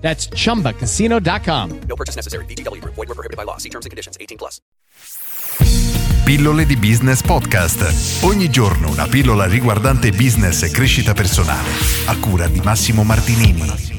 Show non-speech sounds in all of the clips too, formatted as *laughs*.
That's chumbacasino.com. No purchase necessary. Group. Void were prohibited by law. See terms and conditions. 18 plus. Pillole di Business Podcast. Ogni giorno una pillola riguardante business e crescita personale. A cura di Massimo Martinini.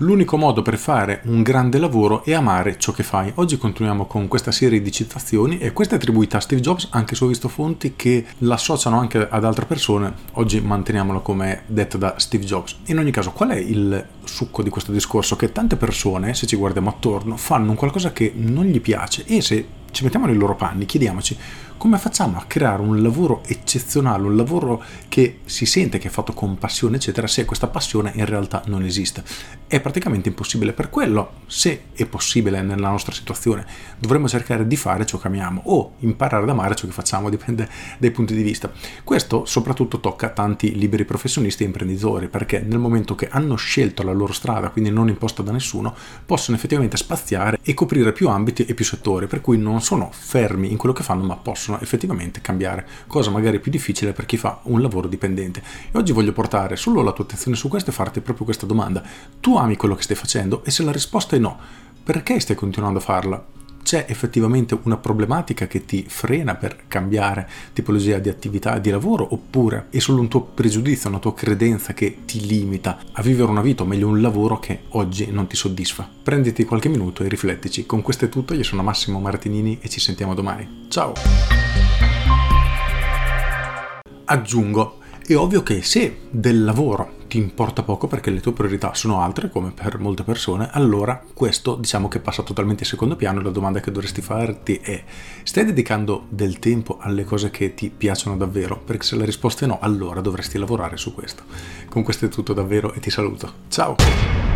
L'unico modo per fare un grande lavoro è amare ciò che fai. Oggi continuiamo con questa serie di citazioni e questa è attribuita a Steve Jobs, anche se ho visto fonti che l'associano anche ad altre persone. Oggi manteniamola come detta da Steve Jobs. In ogni caso, qual è il succo di questo discorso? Che tante persone, se ci guardiamo attorno, fanno un qualcosa che non gli piace e se ci mettiamo nei loro panni, chiediamoci come facciamo a creare un lavoro eccezionale, un lavoro che si sente che è fatto con passione, eccetera, se questa passione in realtà non esiste. È praticamente impossibile per quello, se è possibile nella nostra situazione, dovremmo cercare di fare ciò che amiamo o imparare ad amare ciò che facciamo, *laughs* dipende dai punti di vista. Questo soprattutto tocca tanti liberi professionisti e imprenditori, perché nel momento che hanno scelto la loro strada, quindi non imposta da nessuno, possono effettivamente spaziare e coprire più ambiti e più settori, per cui non sono fermi in quello che fanno, ma possono effettivamente cambiare, cosa magari più difficile per chi fa un lavoro dipendente. E oggi voglio portare solo la tua attenzione su questo e farti proprio questa domanda. Tu ami quello che stai facendo? E se la risposta è no, perché stai continuando a farla? C'è effettivamente una problematica che ti frena per cambiare tipologia di attività di lavoro oppure è solo un tuo pregiudizio, una tua credenza che ti limita a vivere una vita o meglio un lavoro che oggi non ti soddisfa? Prenditi qualche minuto e riflettici. Con questo è tutto, io sono Massimo Martinini e ci sentiamo domani. Ciao! Aggiungo, è ovvio che se del lavoro ti importa poco perché le tue priorità sono altre, come per molte persone, allora questo diciamo che passa totalmente in secondo piano. La domanda che dovresti farti è: stai dedicando del tempo alle cose che ti piacciono davvero? Perché se la risposta è no, allora dovresti lavorare su questo. Con questo è tutto davvero e ti saluto. Ciao!